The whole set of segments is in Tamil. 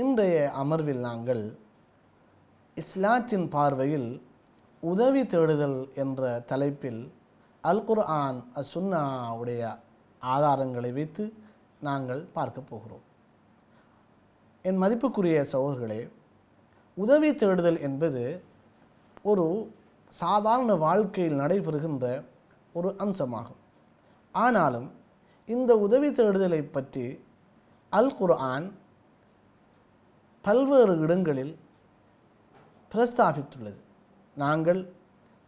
இன்றைய அமர்வில் நாங்கள் இஸ்லாத்தின் பார்வையில் உதவி தேடுதல் என்ற தலைப்பில் அல் குர்ஆன் அசுன்னாவுடைய ஆதாரங்களை வைத்து நாங்கள் பார்க்க போகிறோம். என் மதிப்புக்குரிய சகோதரர்களே உதவி தேடுதல் என்பது ஒரு சாதாரண வாழ்க்கையில் நடைபெறுகின்ற ஒரு அம்சமாகும். ஆனாலும் இந்த உதவி தேடுதலை பற்றி அல் குர்ஆன் பல்வேறு இடங்களில் பிரஸ்தாபித்துள்ளது. நாங்கள்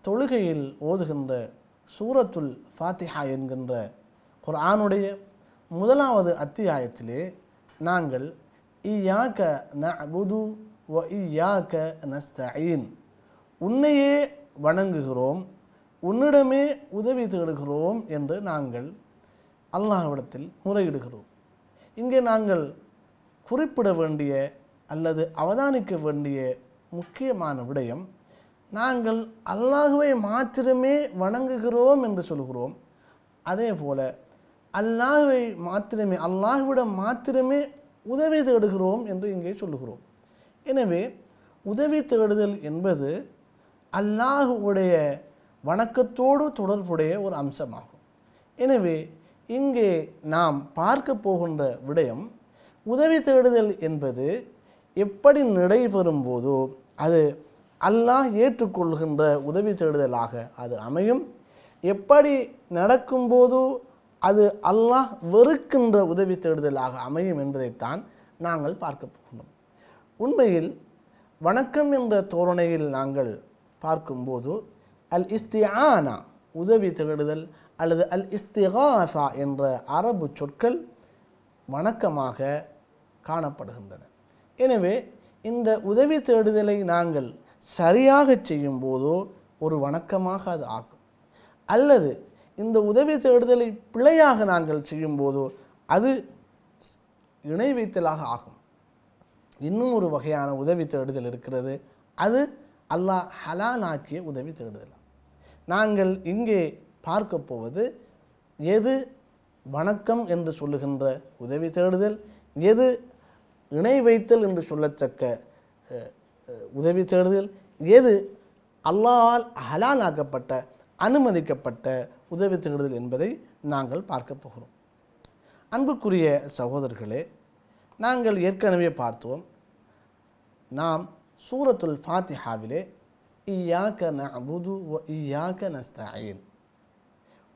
தொழுகையில் ஓதுகின்ற சூரத்துல் ஃபாத்திஹா என்கின்ற குர்ஆனுடைய முதலாவது அத்தியாயத்திலே நாங்கள் இயாக்க நபுது வ இயாக்க நஸ்தீன் உன்னையே வணங்குகிறோம் உன்னிடமே உதவி தேடுகிறோம் என்று நாங்கள் அல்லாஹ்விடத்தில் முறையிடுகிறோம். இங்கே நாங்கள் குறிப்பிட வேண்டிய அல்லது அவதானிக்க வேண்டிய முக்கியமான விடயம் நாங்கள் அல்லாஹுவை மாத்திரமே வணங்குகிறோம் என்று சொல்கிறோம். அதே போல அல்லாஹுவை மாத்திரமே அல்லாஹுவிடம் மாத்திரமே உதவி தேடுகிறோம் என்று இங்கே சொல்லுகிறோம். எனவே உதவி தேடுதல் என்பது அல்லாஹுடைய வணக்கத்தோடு தொடர்புடைய ஒரு அம்சமாகும். எனவே இங்கே நாம் பார்க்க போகின்ற விடயம் உதவி தேடுதல் என்பது எப்படி நடைபெறும் போதோ அது அல்லாஹ் ஏற்றுக்கொள்கின்ற உதவி தேடுதலாக அது அமையும். எப்படி நடக்கும்போதோ அது அல்லாஹ் வெறுக்கின்ற உதவி தேடுதலாக அமையும் என்பதைத்தான் நாங்கள் பார்க்க போகணும் உண்மையில் வணக்கம் என்ற தோரணையில் நாங்கள் பார்க்கும்போது அல் இஸ்தியானா உதவி தேடுதல் அல்லது அல் இஸ்திகாசா என்ற அரபு சொற்கள் வணக்கமாக காணப்படுகின்றன. எனவே இந்த உதவி தேடுதலை நாங்கள் சரியாக செய்யும் போதோ ஒரு வணக்கமாக அது ஆகும். அல்லது இந்த உதவி தேடுதலை பிழையாக நாங்கள் செய்யும் போதோ அது இணை வைத்தலாக ஆகும். இன்னும் ஒரு வகையான உதவி தேடுதல் இருக்கிறது. அது அல்லாஹ் ஹலானாக்கிய உதவி தேடுதல். நாங்கள் இங்கே பார்க்க போவது எது வணக்கம் என்று சொல்லுகின்ற உதவி தேடுதல் எது இணை வைத்தல் என்று சொல்லத்தக்க உதவி தேடுதல். எது அல்லாஹால் ஹலாலாக்கப்பட்ட அனுமதிக்கப்பட்ட உதவி தேடுதல் என்பதை நாங்கள் பார்க்க போகிறோம். அன்புக்குரிய சகோதரர்களே நாங்கள் ஏற்கனவே பார்த்தோம். நாம் சூரத்துல் ஃபாத்திஹாவிலே ஈயாக்க நபுது வ நஸ்தாயின்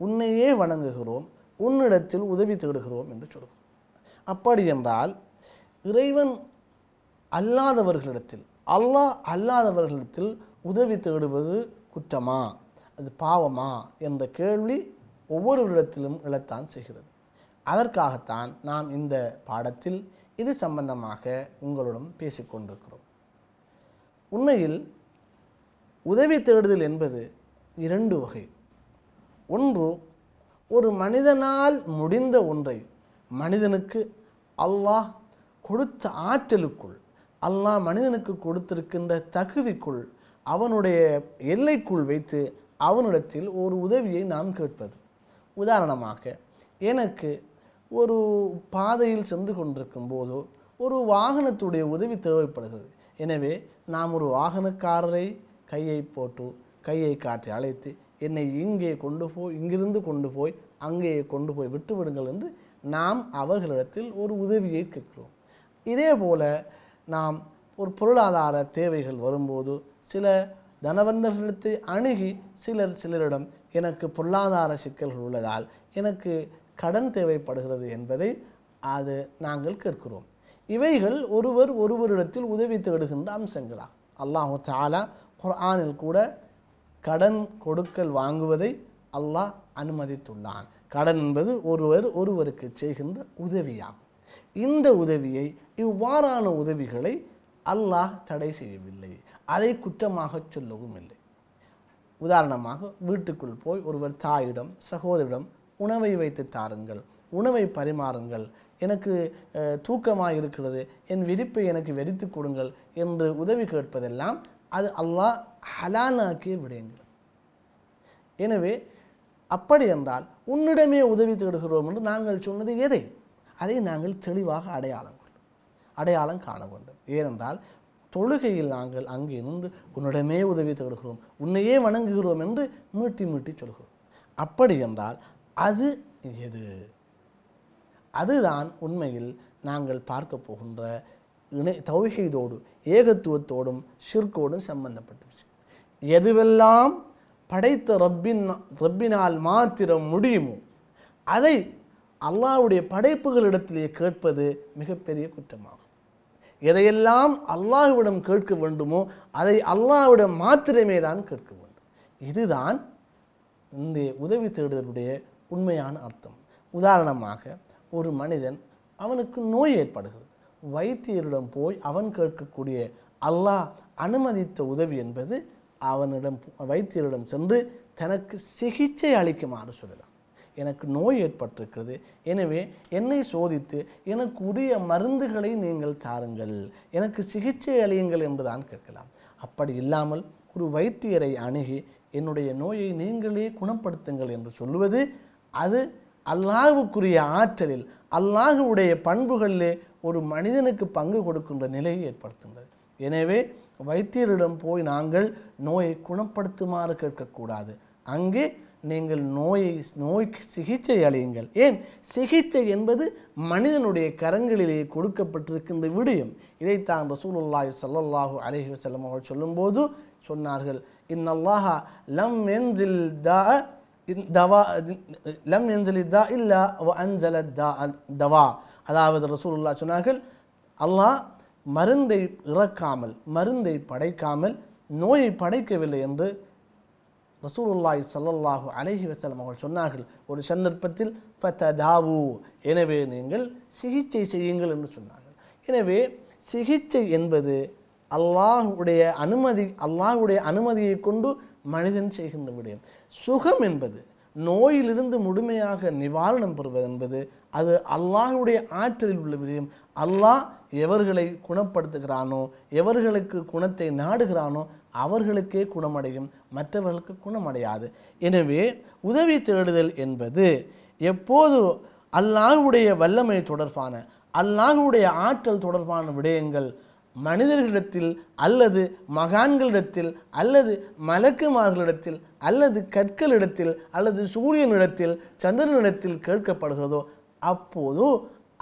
உன்னையே வணங்குகிறோம் உன்னிடத்தில் உதவி தேடுகிறோம் என்று சொல்கிறோம். அப்படி என்றால் இறைவன் அல்லாதவர்களிடத்தில் அல்லாஹ் அல்லாதவர்களிடத்தில் உதவி தேடுவது குற்றமா? அது பாவமா? என்ற கேள்வி ஒவ்வொருவரிடத்திலும் எழத்தான் செய்கிறது. அதற்காகத்தான் நாம் இந்த பாடத்தில் இது சம்பந்தமாக உங்களுடன் பேசிக்கொண்டிருக்கிறோம் உண்மையில் உதவி தேடுதல் என்பது இரண்டு வகை. ஒன்று ஒரு மனிதனால் முடிந்த ஒன்றை மனிதனுக்கு அல்லாஹ் கொடுத்த ஆற்றலுக்குள் அல்லாஹ் மனிதனுக்கு கொடுத்திருக்கின்ற தகுதிக்குள் அவனுடைய எல்லைக்குள் வைத்து அவனிடத்தில் ஒரு உதவியை நாம் கேட்பது. உதாரணமாக எனக்கு ஒரு பாதையில் சென்று கொண்டிருக்கும் போதோ ஒரு வாகனத்துடைய உதவி தேவைப்படுகிறது. எனவே நாம் ஒரு வாகனக்காரரை கையை போட்டு கையை காட்டி அழைத்து என்னை இங்கே கொண்டு போய் இங்கிருந்து கொண்டு போய் அங்கே கொண்டு போய் விட்டுவிடுங்கள் என்று நாம் அவர்களிடத்தில் ஒரு உதவியை கேட்கிறோம். இதே போல நாம் ஒரு பொருளாதார தேவைகள் வரும்போது சில தனவந்தர்களிடத்தை அணுகி சிலர் சிலரிடம் எனக்கு பொருளாதார சிக்கல்கள் உள்ளதால் எனக்கு கடன் தேவைப்படுகிறது என்பதை அது நாங்கள் கேட்கிறோம். இவைகள் ஒருவர் ஒருவரிடத்தில் உதவி தேடுகின்ற அம்சங்களாகும் அல்லாஹு தாலா குர்ஆனில் கூட கடன் கொடுக்கல் வாங்குவதை அல்லாஹ் அனுமதித்துள்ளான். கடன் என்பது ஒருவர் ஒருவருக்கு செய்கின்ற உதவியாகும். இந்த உதவியை இவ்வாறான உதவிகளை அல்லாஹ் தடை செய்யவில்லை. அதை குற்றமாக சொல்லவும் இல்லை. உதாரணமாக வீட்டுக்குள் போய் ஒருவர் தாயிடம் சகோதரிடம் உணவை வைத்து தாருங்கள் உணவை பரிமாறுங்கள் எனக்கு அஹ், தூக்கமாக இருக்கிறது என் விரிப்பை எனக்கு வெறித்து கொடுங்கள் என்று உதவி கேட்பதெல்லாம் அது அல்லாஹ் ஹலானாக்கிய விடயங்கள் எனவே அப்படி என்றால் உன்னிடமே உதவி தேடுகிறோம் என்று நாங்கள் சொன்னது எதை? அதை நாங்கள் தெளிவாக அடையாளம் கொள்ளும் அடையாளம் காண வேண்டும். ஏனென்றால் தொழுகையில் நாங்கள் அங்கே நின்று உன்னிடமே உதவி தேடுகிறோம். உன்னையே வணங்குகிறோம் என்று மீட்டி மீட்டி சொல்கிறோம். அப்படி என்றால் அது எது? அதுதான் உண்மையில் நாங்கள் பார்க்க போகின்ற இணை தௌஹீதோடு ஏகத்துவத்தோடும் ஷிர்கோடும் சம்பந்தப்பட்ட விஷயம். எதுவெல்லாம் படைத்த ரப்பின் ரப்பினால் மாத்திரம் முடியுமோ அதை அல்லாஹ்வுடைய படைப்புகளிடத்திலே கேட்பது மிகப்பெரிய குற்றமாகும். எதையெல்லாம் அல்லாஹ்விடம் கேட்க வேண்டுமோ அதை அல்லாஹ்விடம் மாத்திரமே தான் கேட்க வேண்டும். இதுதான் இந்த உதவி தேடுதலுடைய உண்மையான அர்த்தம். உதாரணமாக ஒரு மனிதன் அவனுக்கு நோய் ஏற்படுகிறது. வைத்தியரிடம் போய் அவன் கேட்கக்கூடிய அல்லாஹ் அனுமதித்த உதவி என்பது அவனிடம் வைத்தியரிடம் சென்று தனக்கு சிகிச்சை அளிக்குமாறு சொல்லலாம். எனக்கு நோய் ஏற்பட்டிருக்கிறது. எனவே என்னை சோதித்து எனக்கு உரிய மருந்துகளை நீங்கள் தாருங்கள். எனக்கு சிகிச்சை அளியுங்கள் என்றுதான் கேட்கலாம். அப்படி இல்லாமல் ஒரு வைத்தியரை அணுகி என்னுடைய நோயை நீங்களே குணப்படுத்துங்கள் என்று சொல்லுவது அது அல்லாஹுக்குரிய ஆற்றலில் அல்லாஹ்வுடைய பண்புகளிலே ஒரு மனிதனுக்கு பங்கு கொடுக்கின்ற நிலையை ஏற்படுத்துகிறது. எனவே வைத்தியரிடம் போய் நாங்கள் நோயை குணப்படுத்துமாறு கேட்கக்கூடாது. அங்கே நீங்கள் நோயை நோய்க்கு சிகிச்சை அளியுங்கள் ஏன்? சிகிச்சை என்பது மனிதனுடைய கரங்களிலே கொடுக்கப்பட்டிருக்கின்ற விடயம். இதைத்தான் ரசூலுல்லாய் ஸல்லல்லாஹு அலஹி வஸல்லம் அவர்கள் சொல்லும்போது சொன்னார்கள். இந்நல்லாஹா லம் என்ஜில் தா தவா லம் யன்சில் தா இல்லா வ தா தவா. அதாவது ரசூலுல்லா சொன்னார்கள் அல்லாஹ் மருந்தை இறக்காமல் மருந்தை படைக்காமல் நோயை படைக்கவில்லை என்று ரசூலுல்லாய் சல்லல்லாஹு அலஹி வசலம் அவர்கள் சொன்னார்கள் ஒரு சந்தர்ப்பத்தில் ஃபததாவு எனவே நீங்கள் சிகிச்சை செய்யுங்கள் என்று சொன்னார்கள். எனவே சிகிச்சை என்பது அல்லாஹுடைய அனுமதி அல்லாஹ்வுடைய அனுமதியை கொண்டு மனிதன் செய்கின்ற விடயம். சுகம் என்பது நோயிலிருந்து முழுமையாக நிவாரணம் பெறுவது என்பது அது அல்லாஹுடைய ஆற்றலில் உள்ள விடயம். அல்லாஹ் எவர்களை குணப்படுத்துகிறானோ எவர்களுக்கு குணத்தை நாடுகிறானோ அவர்களுக்கே குணமடையும். மற்றவர்களுக்கு குணமடையாது. எனவே உதவி தேடுதல் என்பது எப்போது அல்லாஹுடைய வல்லமை தொடர்பான அல்லாஹுடைய ஆற்றல் தொடர்பான விடயங்கள் மனிதர்களிடத்தில் அல்லது மகான்களிடத்தில் அல்லது மலக்குமார்களிடத்தில் அல்லது கற்களிடத்தில் அல்லது சூரியனிடத்தில் சந்திரனிடத்தில் கேட்கப்படுகிறதோ அப்போது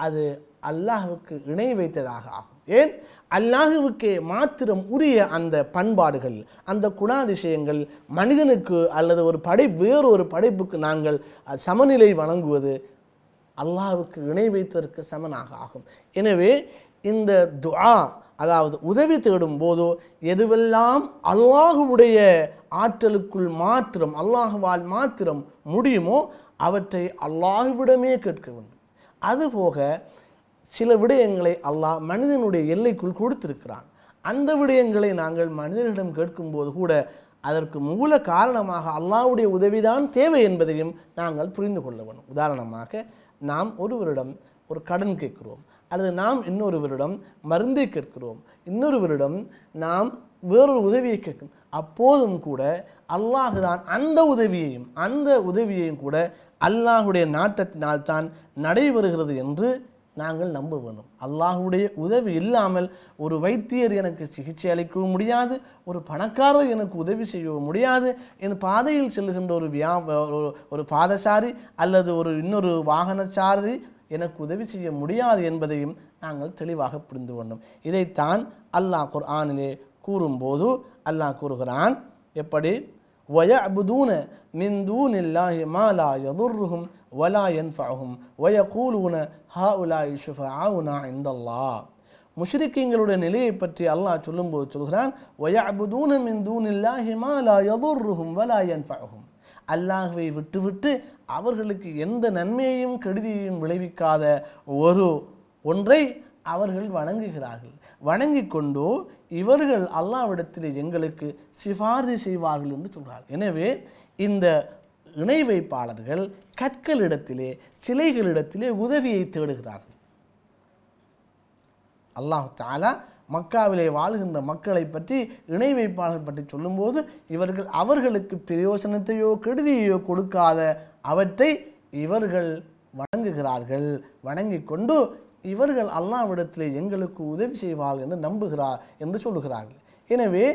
அது அல்லாஹுக்கு இணை வைத்ததாக ஆகும். ஏன்? அல்லாஹுவுக்கே மாத்திரம் உரிய அந்த பண்பாடுகள் அந்த குணாதிசயங்கள் மனிதனுக்கு அல்லது ஒரு படை வேறொரு படைப்புக்கு நாங்கள் சமநிலை வழங்குவது அல்லாஹுக்கு இணை வைத்ததற்கு சமனாக ஆகும். எனவே இந்த துஆ அதாவது உதவி தேடும் போதோ எதுவெல்லாம் அல்லாஹுவுடைய ஆற்றலுக்குள் மாத்திரம் அல்லாஹுவால் மாத்திரம் முடியுமோ அவற்றை அல்லாஹுவிடமே கேட்க வேண்டும். அதுபோக சில விடயங்களை அல்லாஹ் மனிதனுடைய எல்லைக்குள் கொடுத்திருக்கிறான். அந்த விடயங்களை நாங்கள் மனிதனிடம் கேட்கும்போது கூட அதற்கு மூல காரணமாக அல்லாஹ்வுடைய உதவிதான் தேவை என்பதையும் நாங்கள் புரிந்து கொள்ள வேண்டும். உதாரணமாக நாம் ஒருவரிடம் ஒரு கடன் கேட்கிறோம். அல்லது நாம் இன்னொருவரிடம் மருந்தை கேட்கிறோம். இன்னொருவரிடம் நாம் வேறொரு உதவியை கேட்கும். அப்போதும் கூட அல்லாஹு தான் அந்த உதவியையும் அந்த உதவியையும் கூட அல்லாஹுடைய நாட்டத்தினால் தான் நடைபெறுகிறது என்று நாங்கள் நம்ப வேண்டும் அல்லாஹுடைய உதவி இல்லாமல் ஒரு வைத்தியர் எனக்கு சிகிச்சை அளிக்கவும் முடியாது ஒரு பணக்காரர் எனக்கு உதவி செய்யவும் முடியாது என் பாதையில் செல்கின்ற ஒரு வியா ஒரு பாதசாரி அல்லது ஒரு இன்னொரு வாகனச்சாரி எனக்கு உதவி செய்ய முடியாது என்பதையும் நாங்கள் தெளிவாக புரிந்து கொண்டோம். இதைத்தான் அல்லாஹ் குர்ஆனிலே கூறும்போது அல்லாஹ் கூறுகிறான் எப்படி? வய அபுதூன மிந்தூன் இல்லாஹி மாலா யதுர்ருகும் வலா என்ஃபகும் வயகூலூன ஹா உலாய் ஷுஃபா இந்தல்லா முஷ்ரிக்கீங்களுடைய நிலையை பற்றி அல்லாஹ் சொல்லும்போது சொல்கிறான் வயபுதூன மின் தூனில்லா ஹிமாலா யதுர்ருஹும் வலா என்ஃபகும் அல்லாஹுவை விட்டுவிட்டு அவர்களுக்கு எந்த நன்மையையும் கெடுதியையும் விளைவிக்காத ஒரு ஒன்றை அவர்கள் வணங்குகிறார்கள். வணங்கி கொண்டோ இவர்கள் அல்லாவிடத்தில் எங்களுக்கு சிபார்சை செய்வார்கள் என்று சொல்கிறார்கள் எனவே இந்த இணை வைப்பாளர்கள் கற்களிடத்திலே சிலைகளிடத்திலே உதவியை தேடுகிறார்கள். அல்லாஹ் தாலா மக்காவிலே வாழ்கின்ற மக்களை பற்றி இணை வைப்பாளர்கள் பற்றி சொல்லும்போது இவர்கள் அவர்களுக்கு பிரயோசனத்தையோ கெடுதியையோ கொடுக்காத அவற்றை இவர்கள் வணங்குகிறார்கள். வணங்கி கொண்டு இவர்கள் அல்லாவிடத்திலே எங்களுக்கு உதவி செய்வார்கள் என்று நம்புகிறார் என்று சொல்லுகிறார்கள். எனவே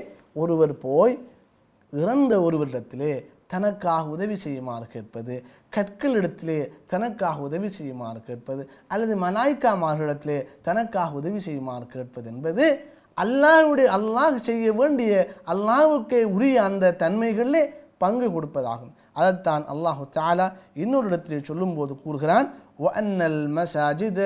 ஒருவர் போய் இறந்த ஒருவரிடத்திலே தனக்காக உதவி செய்யுமாறு கேட்பது கற்களிடத்திலே தனக்காக உதவி செய்யுமாறு கேட்பது அல்லது மலாய்க்காமார்களிடத்திலே தனக்காக உதவி செய்யுமாறு கேட்பது என்பது அல்லாஹுடைய அல்லாஹ் செய்ய வேண்டிய அல்லாஹுக்கே உரிய அந்த தன்மைகளிலே பங்கு கொடுப்பதாகும். அதைத்தான் அல்லாஹு தாலா இன்னொரு இடத்திலே சொல்லும்போது கூறுகிறான் வஅன்னல் மசாஜித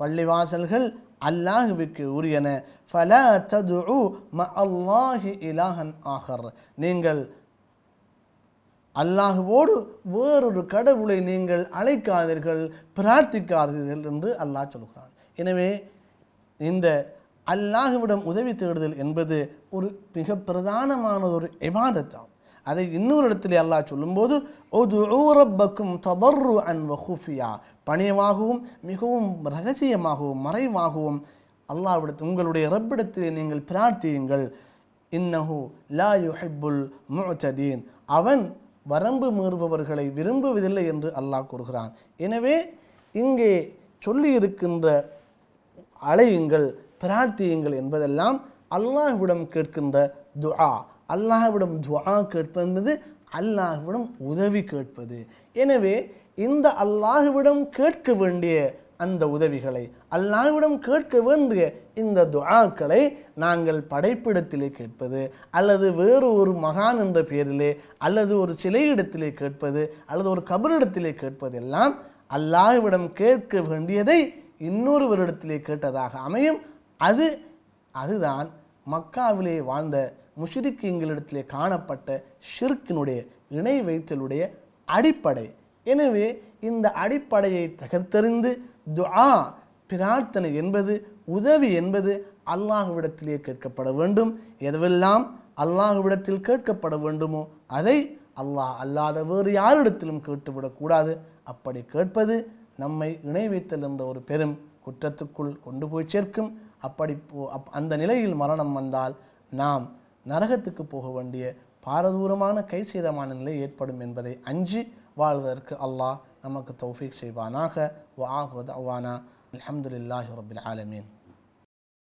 பள்ளிவாசல்கள் அல்லாஹுவிற்கு உரியன. ஃபலா ததுஉ ம அல்லாஹி இலாஹன் ஆஹர். நீங்கள் அல்லாஹுவோடு வேறொரு கடவுளை நீங்கள் அழைக்காதீர்கள் பிரார்த்திக்காதீர்கள் என்று அல்லாஹ் சொல்கிறான். எனவே இந்த அல்லாஹுவிடம் உதவி தேடுதல் என்பது ஒரு மிக பிரதானமான ஒரு இபாதத்தாகும் அதை இன்னொரு இடத்துல அல்லாஹ் சொல்லும்போது ரப்பக்கும் ததர்ரு அன் வஹுஃபியா. பணியமாகவும் மிகவும் ரகசியமாகவும் மறைவாகவும் அல்லாஹ்விடத்தில் உங்களுடைய ரப்பிடத்தில் நீங்கள் பிரார்த்தியுங்கள். இன்னஹு லா யுஹிப்புல் முஅ்ததீன். அவன் வரம்பு மீறுபவர்களை விரும்புவதில்லை என்று அல்லாஹ் கூறுகிறான். எனவே இங்கே சொல்லியிருக்கின்ற அழையுங்கள் பிரார்த்தியுங்கள் என்பதெல்லாம் அல்லாஹ்விடம் கேட்கின்ற துஆ. அல்லாஹ்விடம் துஆ கேட்பது என்பது அல்லாஹ்விடம் உதவி கேட்பது. எனவே இந்த அல்லாஹ்விடம் கேட்க வேண்டிய அந்த உதவிகளை அல்லாஹ்விடம் கேட்க வேண்டிய இந்த துஆக்களை நாங்கள் படைப்பிடத்திலே கேட்பது அல்லது வேறு ஒரு மகான் என்ற பெயரிலே அல்லது ஒரு சிலையிடத்திலே கேட்பது அல்லது ஒரு கபரிடத்திலே கேட்பது எல்லாம் அல்லாஹ்விடம் கேட்க வேண்டியதை இன்னொருவரிடத்திலே கேட்டதாக அமையும். அது அதுதான் மக்காவிலே வாழ்ந்த முஷிரிக்கீங்களிடத்திலே காணப்பட்ட ஷிர்க்கினுடைய இணை வைத்தலுடைய அடிப்படை. எனவே இந்த அடிப்படையை தகர்த்தெறிந்து துஆ பிரார்த்தனை என்பது உதவி என்பது அல்லாஹுவிடத்திலே கேட்கப்பட வேண்டும். எதுவெல்லாம் அல்லாஹுவிடத்தில் கேட்கப்பட வேண்டுமோ அதை அல்லாஹ் அல்லாத வேறு யாரிடத்திலும் கேட்டுவிடக்கூடாது அப்படி கேட்பது நம்மை இணை வைத்தல் என்ற ஒரு பெரும் குற்றத்துக்குள் கொண்டு போய் சேர்க்கும். அப்படி போ அப் அந்த நிலையில் மரணம் வந்தால் நாம் நரகத்துக்கு போக வேண்டிய பாரதூரமான கைசீதமான நிலை ஏற்படும் என்பதை அஞ்சி வாழ்வதற்கு அல்லாஹ் நமக்கு தௌஃபீக் செய்வானாக வ ஆஹ்வது அவானா அல்ஹம்துலில்லாஹி ரபில் ஆலமீன்